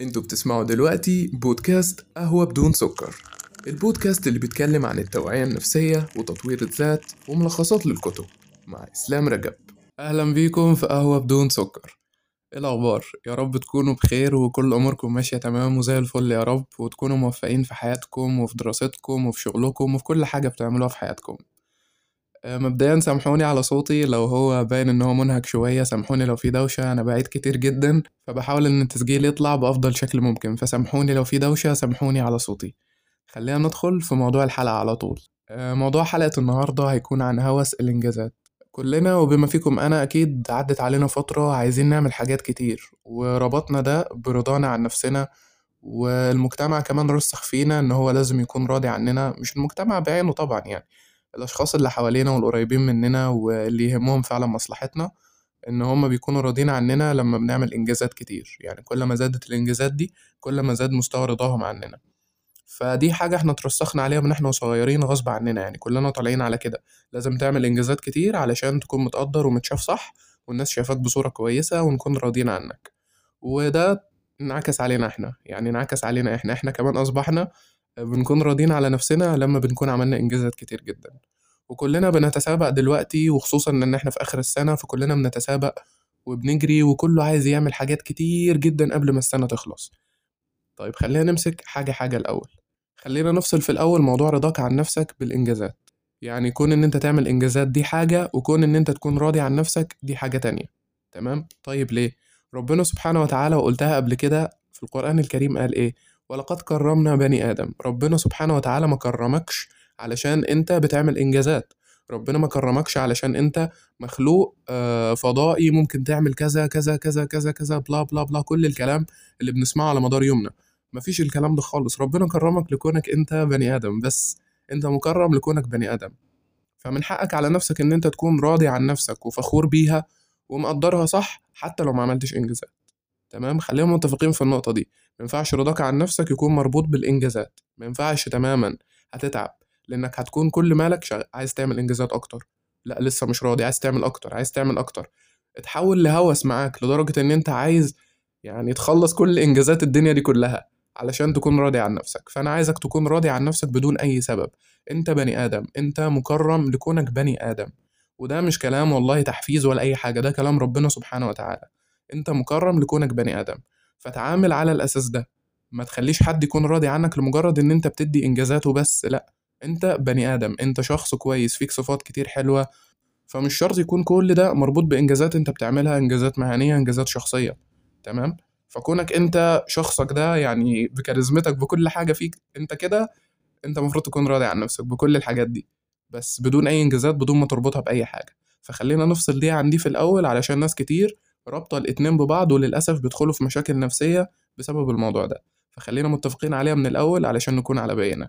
أنتوا بتسمعوا دلوقتي بودكاست قهوة بدون سكر. البودكاست اللي بيتكلم عن التوعية النفسية وتطوير الذات وملخصات للكتب. مع إسلام رجب. أهلا بيكم في قهوة بدون سكر. إيه الأخبار؟ يا رب تكونوا بخير وكل أموركم ماشية تمام وزي الفل يا رب وتكونوا موفقين في حياتكم وفي دراستكم وفي شغلكم وفي كل حاجة بتعملوها في حياتكم. مبدئيا سامحوني على صوتي لو هو باين إن هو منهك شوية سامحوني لو في دوشة أنا بعيد كتير جدا فبحاول إن التسجيل يطلع بأفضل شكل ممكن فسامحوني لو في دوشة سامحوني على صوتي. خلينا ندخل في موضوع الحلقة على طول. آه، موضوع حلقة النهاردة هيكون عن هوس الإنجازات. كلنا وبما فيكم أنا أكيد عدت علينا فترة عايزين نعمل حاجات كتير وربطنا ده برضانا عن نفسنا والمجتمع كمان رسخ فينا إن هو لازم يكون راضي عننا مش المجتمع بعينه طبعا يعني. الأشخاص اللي حوالينا والقريبين مننا واللي يهمهم فعلا مصلحتنا إن هما بيكونوا راضيين عننا لما بنعمل إنجازات كتير. يعني كل ما زادت الإنجازات دي كل ما زاد مستوى رضاهم عننا. فدي حاجة إحنا اترسخنا عليها من إحنا صغيرين غصب عننا. يعني كلنا طالعين على كده. لازم تعمل إنجازات كتير علشان تكون متقدر ومتشاف صح والناس شايفاك بصورة كويسة ونكون راضيين عنك. وده انعكس علينا إحنا. يعني انعكس علينا إحنا. إحنا كمان أصبحنا بنكون راضيين على نفسنا لما بنكون عملنا إنجازات كتير جدا. وكلنا بنتسابق دلوقتي وخصوصا إن إحنا في آخر السنة فكلنا بنتسابق وبنجري وكله عايز يعمل حاجات كتير جدا قبل ما السنة تخلص. طيب خلينا نمسك حاجة حاجة الأول. خلينا نفصل في الأول موضوع رضاك عن نفسك بالإنجازات. يعني كون إن أنت تعمل إنجازات دي حاجة وكون إن أنت تكون راضي عن نفسك دي حاجة تانية. تمام؟ طيب ليه؟ ربنا سبحانه وتعالى وقلتها قبل كده في القرآن الكريم قال إيه؟ ولقد كرمنا بني آدم. ربنا سبحانه وتعالى ما كرمكش علشان انت بتعمل إنجازات. ربنا ما كرمكش علشان انت مخلوق آه، فضائي ممكن تعمل كذا كذا كذا كذا كذا بلا بلا بلا كل الكلام اللي بنسمعه على مدار يومنا. مفيش الكلام ده خالص. ربنا كرمك لكونك انت بني آدم بس انت مكرم لكونك بني آدم. فمن حقك على نفسك إن انت تكون راضي عن نفسك وفخور بيها ومقدرها صح حتى لو ما عملتش إنجازات. تمام؟ خلينا متفقين في النقطة دي. ما ينفعش رضاك عن نفسك يكون مربوط بالإنجازات. ما ينفعش تماما هتتعب لأنك هتكون كل مالك شغ... عايز تعمل إنجازات أكتر. لا لسه مش راضي عايز تعمل أكتر عايز تعمل أكتر. اتحول لهوس معاك لدرجة إن أنت عايز يعني تخلص كل إنجازات الدنيا دي كلها علشان تكون راضي عن نفسك. فأنا عايزك تكون راضي عن نفسك بدون أي سبب. أنت بني آدم أنت مكرم لكونك بني آدم. وده مش كلام والله تحفيز ولا أي حاجة ده كلام ربنا سبحانه وتعالى. أنت مكرم لكونك بني آدم. فتعامل على الأساس ده. ما تخليش حد يكون راضي عنك لمجرد إن أنت بتدي انجازات وبس لا. أنت بني آدم. أنت شخص كويس فيك صفات كتير حلوة. فمش شرط يكون كل ده مربوط بإنجازات أنت بتعملها إنجازات مهنية إنجازات شخصية. تمام؟ فكونك أنت شخصك ده يعني بكاريزمتك بكل حاجة فيك أنت كده أنت المفروض تكون راضي عن نفسك بكل الحاجات دي. بس بدون أي إنجازات بدون ما تربطها بأي حاجة. فخلينا نفصل دي عن دي في الأول علشان ناس كتير رابطة الاتنين ببعض وللأسف بيدخلوا في مشاكل نفسية بسبب الموضوع ده. فخلينا متفقين عليها من الأول علشان نكون على بينة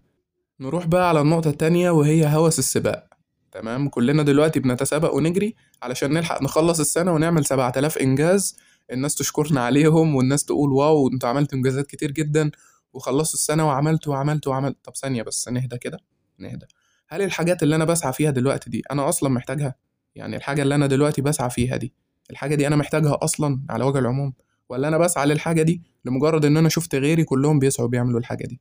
نروح بقى على النقطة التانية وهي هوس السباق. تمام؟ كلنا دلوقتي بنتسابق ونجري علشان نلحق نخلص السنة ونعمل سبعة آلاف إنجاز. الناس تشكرنا عليهم والناس تقول واو أنتوا عملتوا إنجازات كتير جدا وخلصتوا السنة وعملتوا وعملتوا وعملت طب ثانية بس نهدى كده نهدى. هل الحاجات اللي أنا بسعى فيها دلوقتي دي أنا أصلا محتاجها؟ يعني الحاجة اللي أنا دلوقتي بسعى فيها دي الحاجة دي أنا محتاجها أصلا على وجه العموم ولا أنا بسعى للحاجة دي لمجرد إن أنا شفت غيري كلهم بيسعوا بيعملوا الحاجة دي؟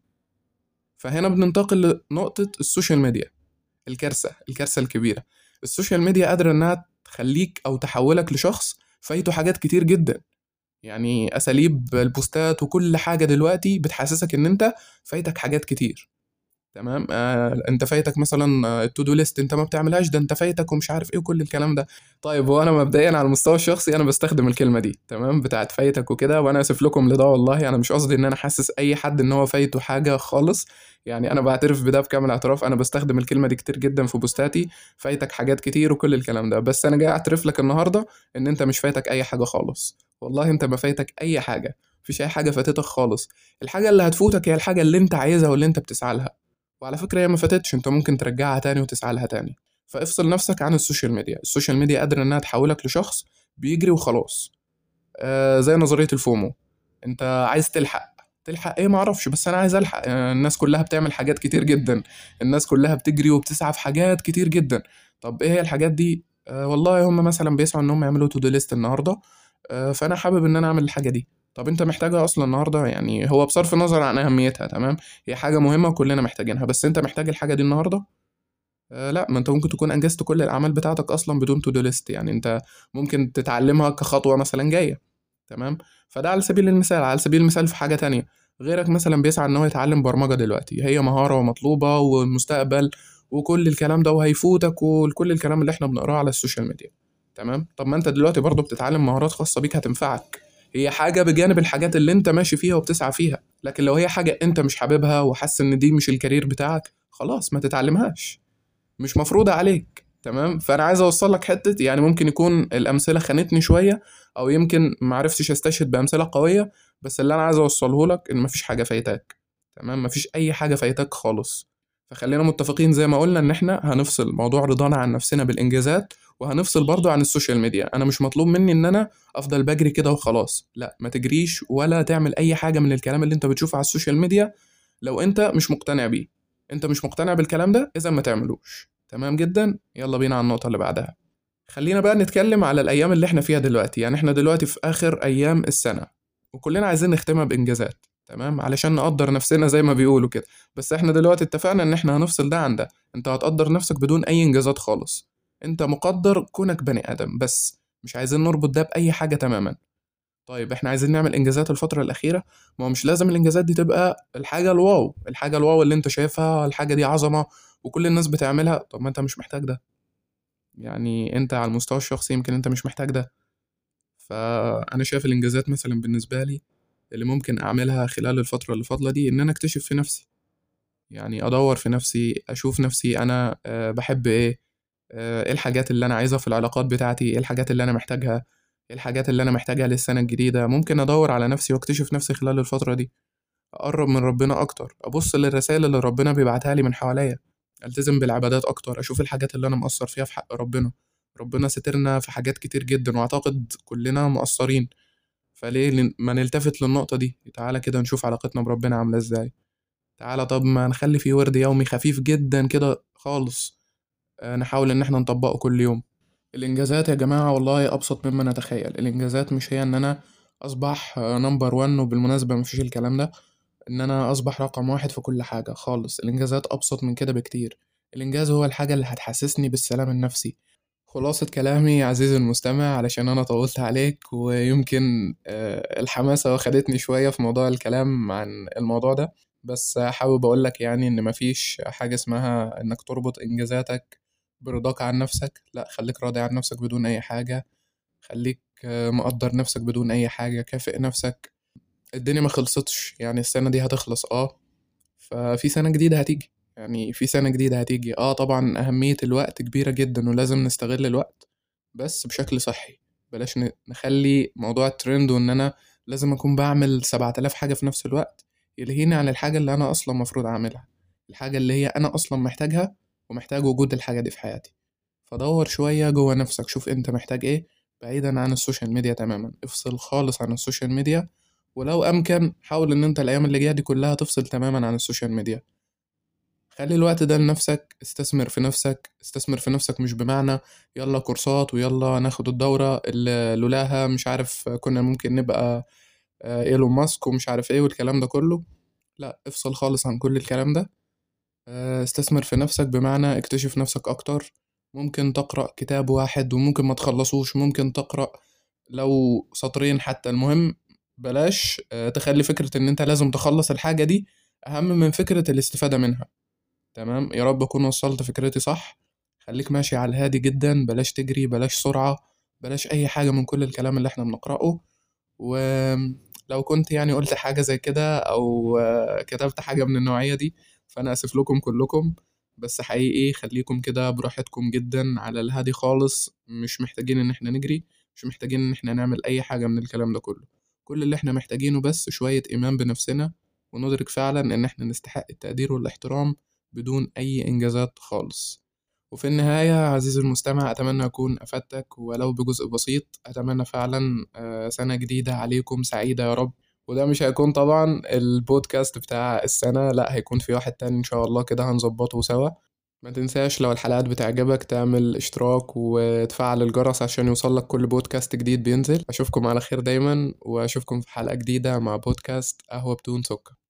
فهنا بننتقل لنقطة ال social media الكارثة الكارثة الكبيرة. ال social media قادرة إنها تخليك أو تحولك لشخص فايته حاجات كتير جدا. يعني أساليب البوستات وكل حاجة دلوقتي بتحسسك إن أنت فايتك حاجات كتير. تمام؟ آه انت فايتك مثلا آه، ال to do list انت ما بتعملهاش ده انت فايتك ومش عارف إيه وكل الكلام ده. طيب وأنا مبدئيا على المستوى الشخصي أنا بستخدم الكلمة دي تمام؟ بتاعت فايتك وكده وأنا اسف لكم لده والله أنا مش قصدي ان أنا حاسس اي حد ان هو فايته حاجة خالص. يعني أنا بعترف بده بكامل اعتراف أنا بستخدم الكلمة دي كتير جدا في بوستاتي فايتك حاجات كتير وكل الكلام ده. بس أنا جاي اعترف لك النهارده ان انت مش فايتك اي حاجة خالص. والله انت ما فايتك اي حاجة مفيش اي حاجة فاتتك خالص. الحاجة اللي هتفوتك هي الحاجة اللي انت عايزها واللي انت بتسعى لها. وعلى فكرة هي ما فاتتش انت ممكن ترجعها تاني وتسعى لها تاني. فافصل نفسك عن ال social media. ال social media قادرة إنها تحولك لشخص بيجري وخلاص. آه زي نظرية ال FOMO. انت عايز تلحق. تلحق إيه؟ معرفش بس أنا عايز الحق. آه الناس كلها بتعمل حاجات كتير جدا. الناس كلها بتجري وبتسعى في حاجات كتير جدا. طب إيه هي الحاجات دي؟ آه والله هم مثلا بيسعوا إن هم يعملوا to do list النهارده. آه فأنا حابب إن أنا أعمل الحاجة دي. طب انت محتاجها أصلا النهارده؟ يعني هو بصرف النظر عن اهميتها تمام؟ هي حاجة مهمة وكلنا محتاجينها بس انت محتاج الحاجة دي النهارده؟ آه لا ما انت ممكن تكون انجزت كل الأعمال بتاعتك أصلا بدون to-do list يعني انت ممكن تتعلمها كخطوة مثلا جاية تمام؟ فده على سبيل المثال على سبيل المثال في حاجة تانية. غيرك مثلا بيسعى إن هو يتعلم برمجة دلوقتي هي مهارة ومطلوبة والمستقبل وكل الكلام ده وهيفوتك وكل الكلام اللي إحنا بنقراه على ال social media تمام؟ طب ما انت دلوقتي برضه بتتعلم مهارات خاصة بيك هتنفعك. هي حاجة بجانب الحاجات اللي انت ماشي فيها وبتسعى فيها لكن لو هي حاجة انت مش حاببها وحاسس ان دي مش ال career بتاعك خلاص ما تتعلمهاش. مش مفروضة عليك تمام؟ فأنا عايز أوصل لك حتة يعني ممكن يكون الأمثلة خانتني شوية أو يمكن معرفتش أستشهد بأمثلة قوية بس اللي أنا عايز أوصله لك إن مفيش حاجة فايتاك تمام؟ مفيش أي حاجة فايتاك خالص. فخلينا متفقين زي ما قلنا إن إحنا هنفصل موضوع رضانا عن نفسنا بالإنجازات وهنفصل برضو عن ال social media. أنا مش مطلوب مني إن أنا أفضل بجري كده وخلاص. لا ما تجريش ولا تعمل أي حاجة من الكلام اللي أنت بتشوفه على ال social media لو أنت مش مقتنع بيه. أنت مش مقتنع بالكلام ده إذا ما تعملوش. تمام جدا؟ يلا بينا على النقطة اللي بعدها. خلينا بقى نتكلم على الأيام اللي إحنا فيها دلوقتي. يعني إحنا دلوقتي في آخر أيام السنة وكلنا عايزين نختمها بإنجازات. تمام؟ علشان نقدر نفسنا زي ما بيقولوا كده. بس إحنا دلوقتي اتفقنا إن إحنا هنفصل ده عن ده. أنت هتقدر نفسك بدون أي إنجازات خالص. انت مقدر كونك بني آدم بس مش عايزين نربط ده بأي حاجة تماما. طيب إحنا عايزين نعمل إنجازات الفترة الأخيرة. ما هو مش لازم الإنجازات دي تبقى الحاجة الواو. الحاجة الواو اللي انت شايفها الحاجة دي عظمة وكل الناس بتعملها. طب ما انت مش محتاج ده. يعني انت على المستوى الشخصي يمكن انت مش محتاج ده. فأنا شايف الإنجازات مثلا بالنسبة لي اللي ممكن أعملها خلال الفترة اللي فاضلة دي إن أنا أكتشف في نفسي. يعني أدور في نفسي أشوف نفسي أنا أه بحب إيه. إيه الحاجات اللي أنا عايزها في العلاقات بتاعتي؟ إيه الحاجات اللي أنا محتاجها؟ إيه الحاجات اللي أنا محتاجها للسنة الجديدة؟ ممكن أدور على نفسي وأكتشف نفسي خلال الفترة دي أقرب من ربنا أكتر أبص للرسائل اللي ربنا بيبعتها لي من حواليا ألتزم بالعبادات أكتر أشوف الحاجات اللي أنا مقصر فيها في حق ربنا ربنا سترنا في حاجات كتير جدا وأعتقد كلنا مقصرين فليه ما نلتفت للنقطة دي؟ تعالى كده نشوف علاقتنا بربنا عاملة إزاي. تعالى طب ما نخلي فيه ورد يومي خفيف جدا كده خالص. نحاول إن إحنا نطبقه كل يوم. الإنجازات يا جماعة والله أبسط مما نتخيل. الإنجازات مش هي إن أنا أصبح نمبر وان وبالمناسبة مفيش الكلام ده. إن أنا أصبح رقم واحد في كل حاجة خالص. الإنجازات أبسط من كده بكتير. الإنجاز هو الحاجة اللي هتحسسني بالسلام النفسي. خلاصة كلامي عزيزي المستمع علشان أنا طولت عليك ويمكن الحماسة واخدتني شوية في موضوع الكلام عن الموضوع ده. بس حابب أقولك يعني إن مفيش حاجة اسمها إنك تربط إنجازاتك برضاك عن نفسك لأ خليك راضي عن نفسك بدون أي حاجة خليك مقدر نفسك بدون أي حاجة كافئ نفسك. الدنيا ما خلصتش يعني السنة دي هتخلص آه. ففي سنة جديدة هتيجي يعني في سنة جديدة هتيجي. آه طبعا أهمية الوقت كبيرة جدا ولازم نستغل الوقت بس بشكل صحي. بلاش نخلي موضوع الترند وإن أنا لازم أكون بعمل سبعة آلاف حاجة في نفس الوقت يلهيني عن الحاجة اللي أنا أصلا مفروض أعملها. الحاجة اللي هي أنا أصلا محتاجها ومحتاج وجود الحاجة دي في حياتي. فدور شوية جوه نفسك شوف أنت محتاج إيه بعيدا عن ال social media تماما. افصل خالص عن ال social media ولو أمكن حاول إن أنت الأيام اللي جاية دي كلها تفصل تماما عن ال social media. خلي الوقت ده لنفسك استثمر في نفسك استثمر في نفسك مش بمعنى يلا كورسات ويلا ناخد الدورة اللي لولاها مش عارف كنا ممكن نبقى إيلون ماسك ومش عارف إيه والكلام ده كله. لا افصل خالص عن كل الكلام ده. استثمر في نفسك بمعنى اكتشف نفسك أكتر. ممكن تقرأ كتاب واحد وممكن ما تخلصوش. ممكن تقرأ لو سطرين حتى. المهم بلاش تخلي فكرة إن أنت لازم تخلص الحاجة دي أهم من فكرة الاستفادة منها. تمام؟ يا رب أكون وصلت فكرتي صح. خليك ماشي على الهادي جدا. بلاش تجري بلاش سرعة بلاش أي حاجة من كل الكلام اللي إحنا بنقرأه. ولو كنت يعني قلت حاجة زي كده أو كتبت حاجة من النوعية دي فأنا آسف لكم كلكم بس حقيقي خليكم كده براحتكم جدا على الهادي خالص مش محتاجين إن إحنا نجري مش محتاجين إن إحنا نعمل أي حاجة من الكلام ده كله. كل اللي إحنا محتاجينه بس شوية إيمان بنفسنا وندرك فعلا إن إحنا نستحق التقدير والاحترام بدون أي إنجازات خالص. وفي النهاية عزيزي المستمع أتمنى أكون أفدتك ولو بجزء بسيط أتمنى فعلا سنة جديدة عليكم سعيدة يا رب. وده مش هيكون طبعا البودكاست بتاع السنة لا هيكون في واحد تاني إن شاء الله كده هنظبطه سوا. ما تنساش لو الحلقات بتعجبك تعمل اشتراك وتفعل الجرس عشان يوصلك كل بودكاست جديد بينزل. أشوفكم على خير دايما وأشوفكم في حلقة جديدة مع بودكاست قهوة بدون سكر.